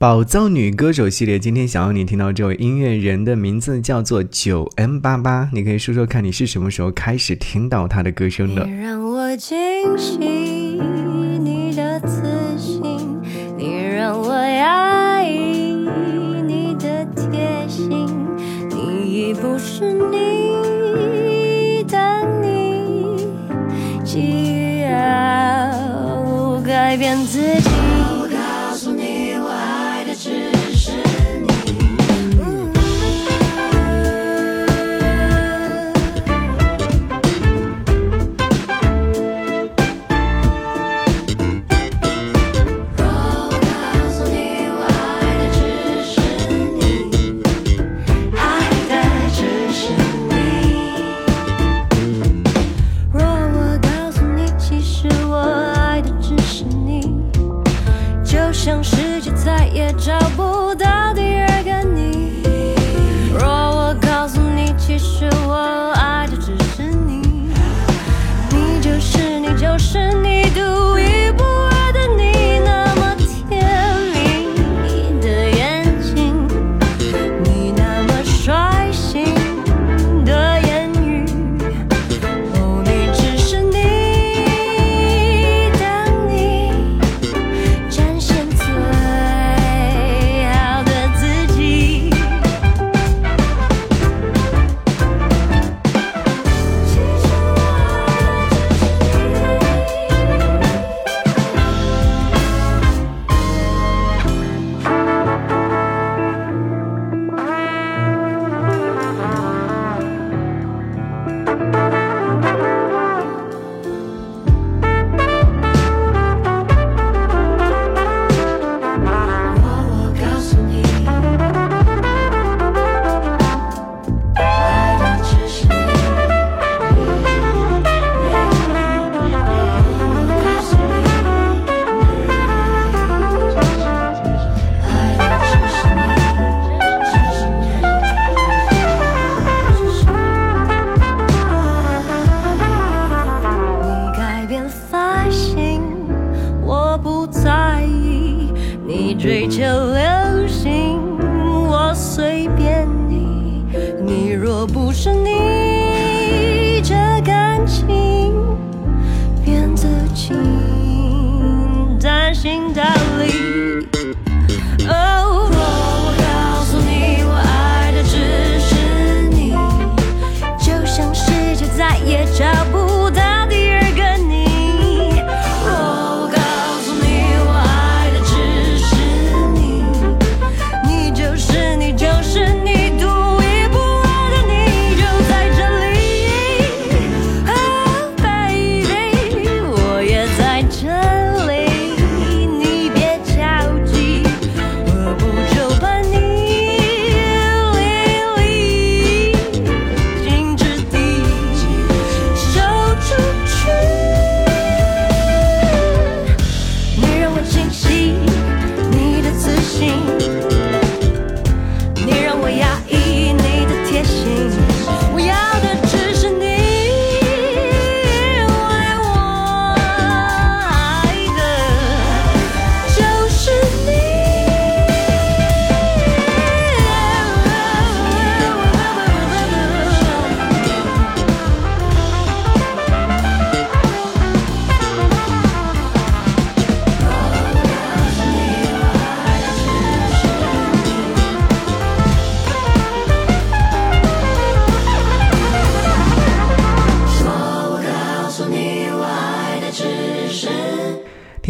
宝藏女歌手系列，今天想要你听到这位音乐人的名字叫做九 M 八八，你可以说说看你是什么时候开始听到他的歌声的？你让我惊喜，你的自信，你让我压抑，你的贴心，你已不是你的你，既要改变自己。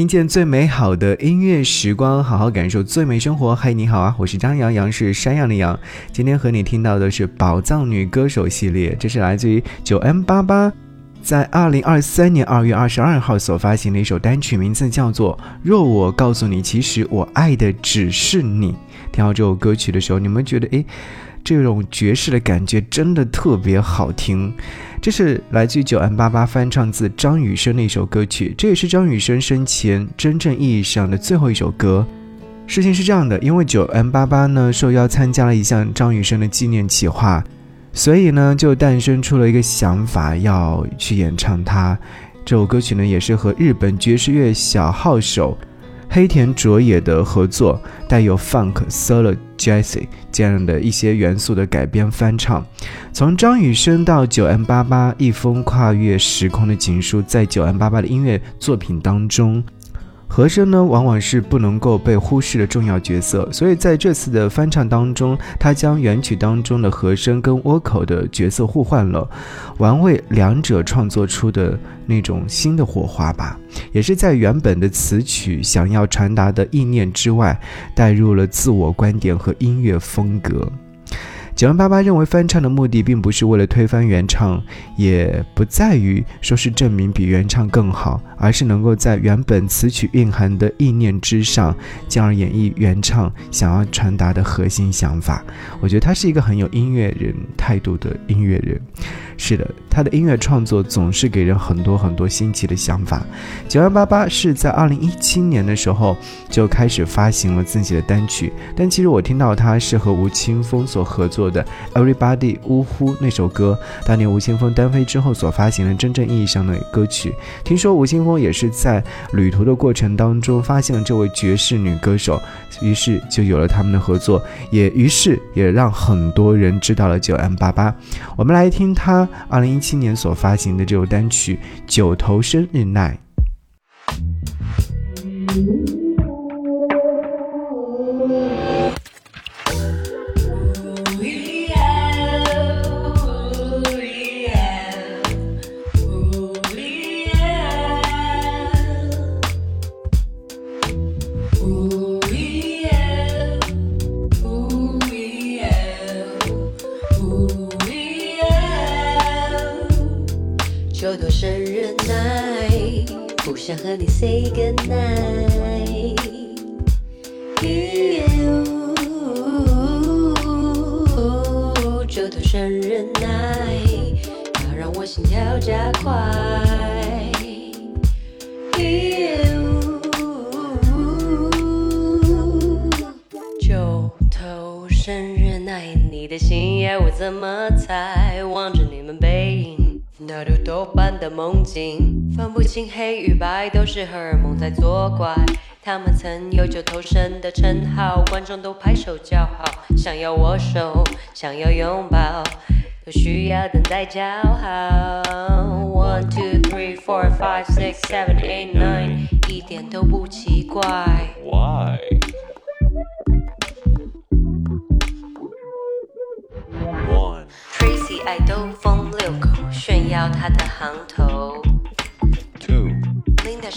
见最美好的音乐时光，好好感受最美生活。嗨，你好啊，我是张阳阳，是山羊的羊。今天和你听到的是宝藏女歌手系列，这是来自于九 M 八八，在二零二三年二月二十二号所发行的一首单曲，名字叫做《若我告诉你，其实我爱的只是你》。听到这首歌曲的时候，你们觉得诶，这种爵士的感觉真的特别好听。这是来自于九 M 八八翻唱自张雨生的一首歌曲，这也是张雨生生前真正意义上的最后一首歌。事情是这样的，因为九 M 八八呢受邀参加了一项张雨生的纪念企划，所以呢就诞生出了一个想法，要去演唱它。这首歌曲呢也是和日本爵士乐小号手黑田卓也的合作，带有 funk、solo、jazz 这样的一些元素的改编翻唱。从张雨生到九 M 八八，一封跨越时空的情书，在九 M 八八的音乐作品当中。和声呢，往往是不能够被忽视的重要角色，所以在这次的翻唱当中，他将原曲当中的和声跟倭寇的角色互换了，玩味两者创作出的那种新的火花吧，也是在原本的词曲想要传达的意念之外，带入了自我观点和音乐风格。九万八八认为翻唱的目的并不是为了推翻原唱，也不在于说是证明比原唱更好，而是能够在原本词曲蕴含的意念之上，进而演绎原唱想要传达的核心想法。我觉得他是一个很有音乐人态度的音乐人。是的，他的音乐创作总是给人很多很多新奇的想法。九万八八是在二零一七年的时候就开始发行了自己的单曲，但其实我听到他是和吴青峰所合作的《Everybody 呜呼》那首歌，当年吴青峰单飞之后所发行的真正意义上的歌曲。听说吴青峰也是在旅途的过程当中发现了这位爵士女歌手，于是就有了他们的合作，也于是也让很多人知道了九 M 八八。我们来听他。二零一七年所发行的这首单曲《九头生日奈》。想和你 say goodnight。这头生日 night，要让我心跳加快。九头生日 night，你的心眼我怎么猜？望着你们背影。那如豆般的梦境，分不清黑与白，都是荷尔蒙在作怪。他们曾有九头身的称号，观众都拍手叫好，想要握手，想要拥抱，都需要等待叫好。One two three four five six seven eight nine，一点都不奇怪。Why？Tracy 爱兜风遛狗，炫耀他的行头。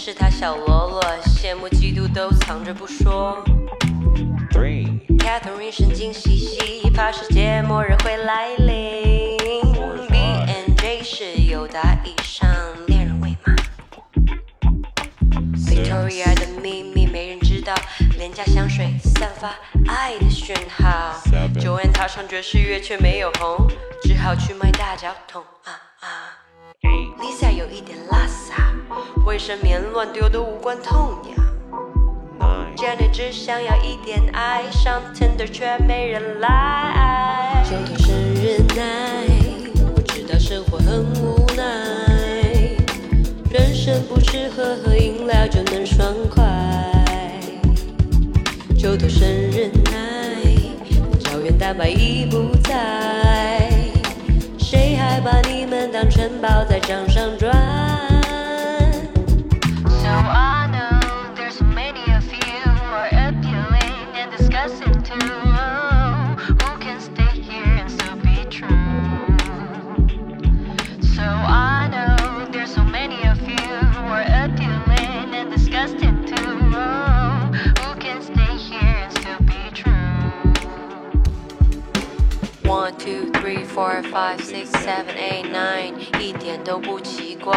是他小喽啰，羡慕嫉妒都藏着不说。Three Catherine 神经兮兮，怕世界末日会来临。B and J 是友达以上恋人未满。Victoria 的秘密没人知道，廉价香水散发爱的讯号。Joanne 踏上爵士乐却没有红。只好去卖大脚桶啊啊！Lisa 有一点拉撒，卫生棉乱丢都无关痛痒。Jenny 只想要一点爱，上 Tinder 却没人来。九头生日 night，我知道生活很无奈，人生不是喝喝饮料就能爽快。九头生日 night，胶原蛋白已不在。Five, six, seven, eight, nine，一点都不奇怪。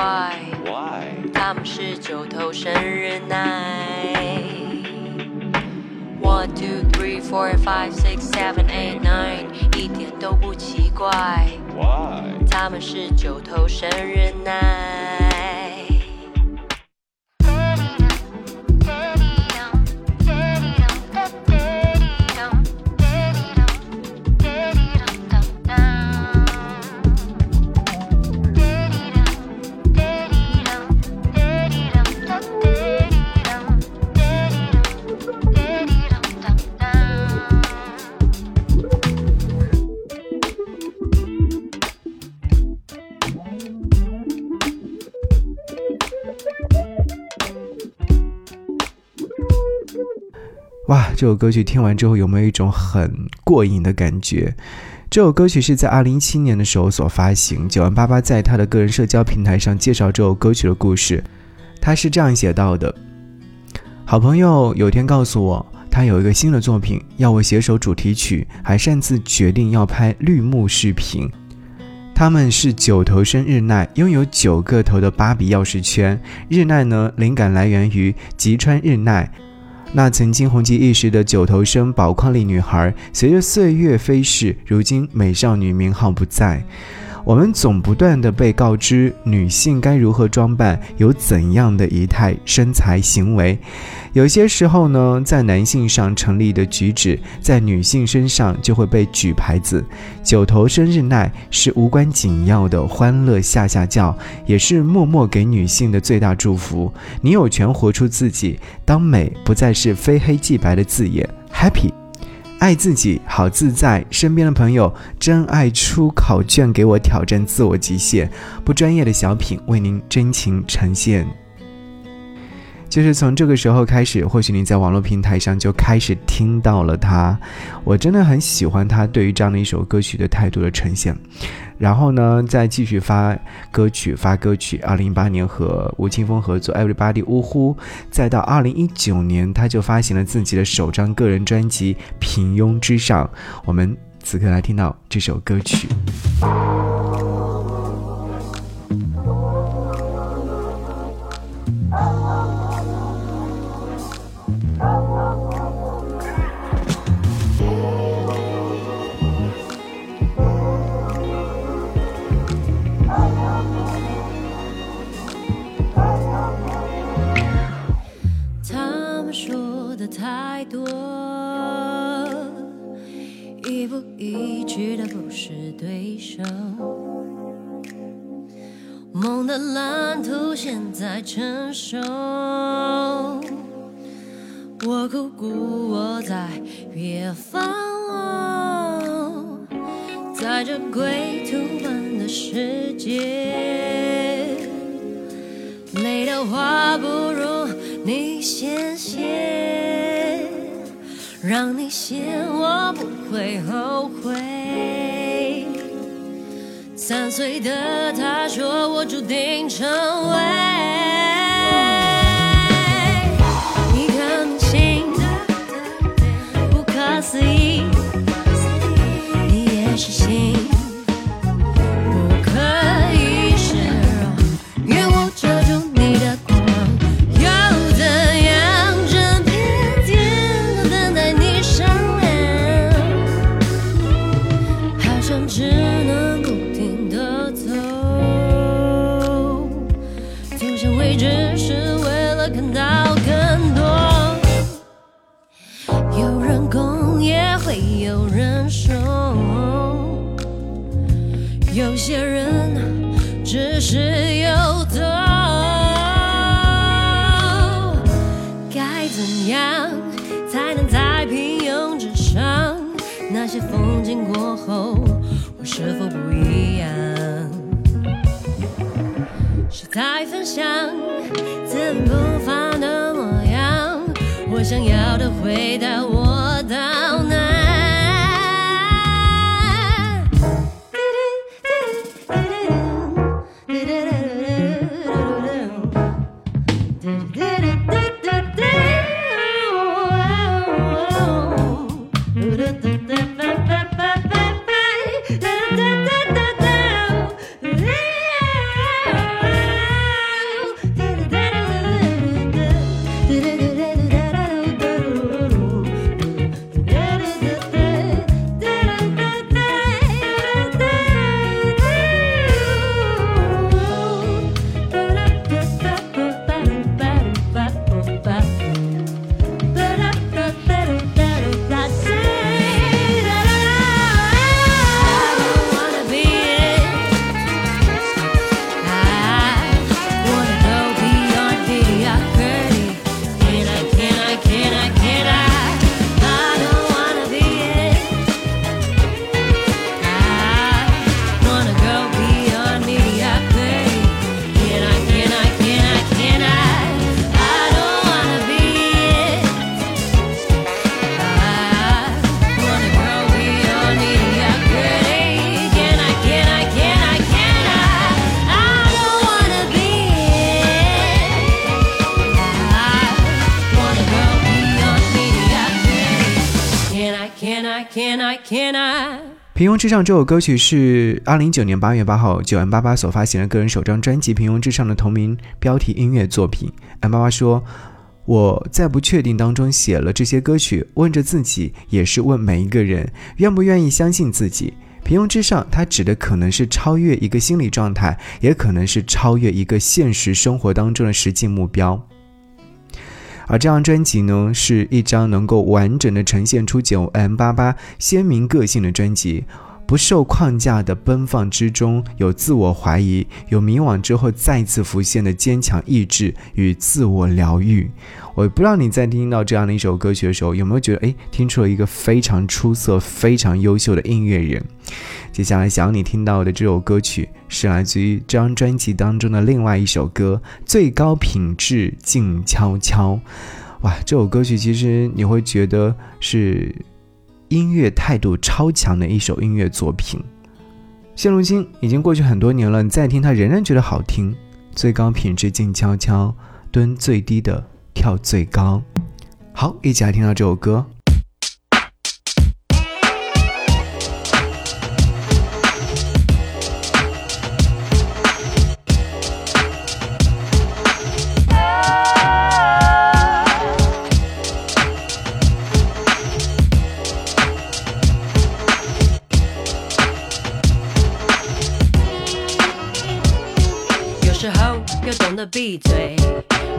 Why？他们是九头生日奶。One, two, three, four, five, six, seven, eight, nine，一点都不奇怪。Why？他们是九头生日奶。哇这首歌曲听完之后有没有一种很过瘾的感觉？这首歌曲是在二零一七年的时候所发行。九万八八在他的个人社交平台上介绍这首歌曲的故事，他是这样写到的：好朋友有天告诉我，他有一个新的作品，要我写首主题曲，还擅自决定要拍绿幕视频。他们是九头身日奈，拥有九个头的芭比钥匙圈。日奈呢，灵感来源于吉川日奈，那曾经红极一时的九头身宝矿力女孩。随着岁月飞逝，如今美少女名号不在。我们总不断的被告知女性该如何装扮，有怎样的仪态、身材、行为。有些时候呢，在男性上成立的举止，在女性身上就会被举牌子。九头生日奈是无关紧要的欢乐下下叫，也是默默给女性的最大祝福。你有权活出自己，当美不再是非黑即白的字眼，Happy。爱自己，好自在。身边的朋友真爱出考卷，给我挑战自我极限。不专业的小品为您真情呈现。就是从这个时候开始，或许你在网络平台上就开始听到了他。我真的很喜欢他对于这样的一首歌曲的态度的呈现。然后呢，再继续发歌曲，发歌曲。二零一八年和吴青峰合作《Everybody》，呜呼！再到二零一九年，他就发行了自己的首张个人专辑《平庸之上》。我们此刻来听到这首歌曲。对手梦的蓝图现在成熟，我苦孤我在远方，在这归途般的世界，累的话不如你先写，让你写我不会后悔。三岁的他说：“我注定成为在分享自不凡的模样？我想要的回答我平庸之上这首歌曲是二零一九年八月八号九 M 八八所发行的个人首张专辑《平庸之上》的同名标题音乐作品。M 八八说：“我在不确定当中写了这些歌曲，问着自己，也是问每一个人，愿不愿意相信自己。平庸之上，它指的可能是超越一个心理状态，也可能是超越一个现实生活当中的实际目标。”而这张专辑呢，是一张能够完整的呈现出九 M 八八鲜明个性的专辑，不受框架的奔放之中，有自我怀疑，有迷惘之后再次浮现的坚强意志与自我疗愈。我不知道你在听到这样的一首歌曲的时候，有没有觉得，哎，听出了一个非常出色、非常优秀的音乐人。接下来想要你听到的这首歌曲是来自于这张专辑当中的另外一首歌《最高品质静悄悄》。哇，这首歌曲其实你会觉得是音乐态度超强的一首音乐作品。现如今已经过去很多年了，你再听它仍然觉得好听。最高品质静悄悄，蹲最低的跳最高。好，一起来听到这首歌。闭嘴，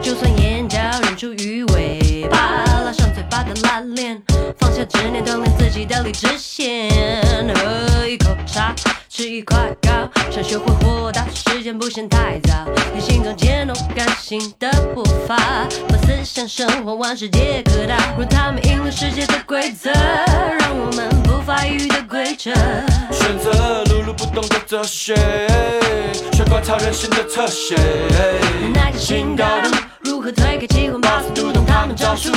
就算眼角忍住鱼尾巴，拉上嘴巴的拉链，放下执念，锻炼自己的理智线。喝一口茶，吃一块糕，想学会豁达，时间不嫌太早。你心中坚动感性的步伐，把思想生活往世界各大。若他们赢了世界的规则，让我们不发育的规则。选择碌碌不动的哲学。观察人心的侧写。耐着心高度，如何推开机关，把速读懂他们招数？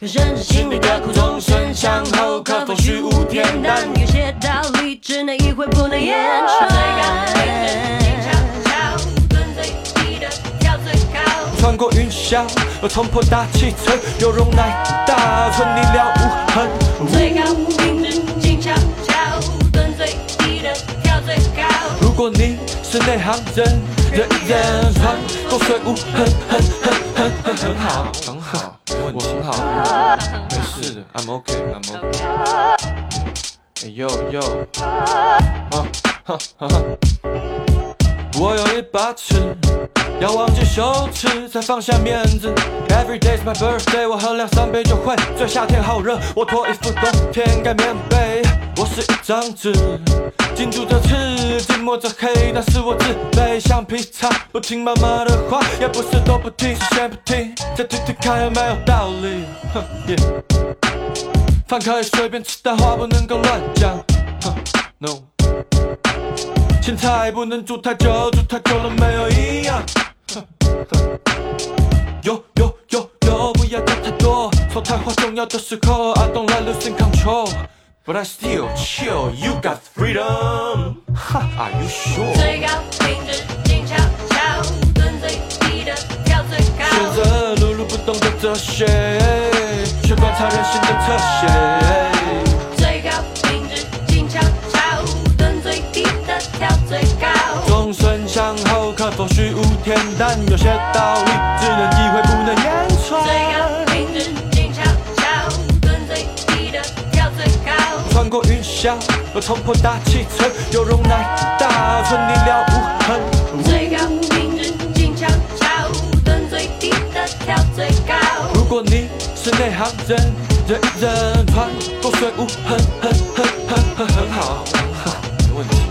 有甚至心里的苦，衷身向后，可否虚无恬淡？有些道理只能意会，不能言传。最高品质，静悄悄，蹲最低的跳最高。穿过云霄，冲破大气层，有容乃大，存你了无痕。最高品质，静悄悄，蹲最低的跳最高。如果你。是内行人，人人穿过水雾，很很很很很很好，很好，我很好，没事的，I'm OK，I'm OK。哎呦呦，哈哈哈！我有一把尺，要忘记羞耻，才放下面子。Every day's my birthday，我喝两三杯就会醉。夏天好热，我脱衣服，冬天盖棉被。我是一张纸，紧住着刺，紧抹着黑，但是我自卑，橡皮擦不听妈妈的话，也不是都不听，是先不听，再听听看有没有道理。哼，耶，饭可以随便吃，但话不能够乱讲。哼，no，青菜不能煮太久，煮太久了没有营养。哼，有有有有，不要加太多，说太话重要的时候 But I still chill, you got freedom. Ha, are you sure? 最高品质静悄悄，蹲最低的跳最高。选择碌碌不动的哲学，却观察人心的侧写。最高品质静悄悄，蹲最低的跳最高。纵身向后，可否虚无恬淡？有些道理只能意会，不能言传。最高穿过云霄，我冲破大气层，犹容奶大，寸你了无痕。最高无名人，静悄悄，蹲最低的跳最高。如果你是内行人，人人，穿过水雾，很很很很很好，没问题。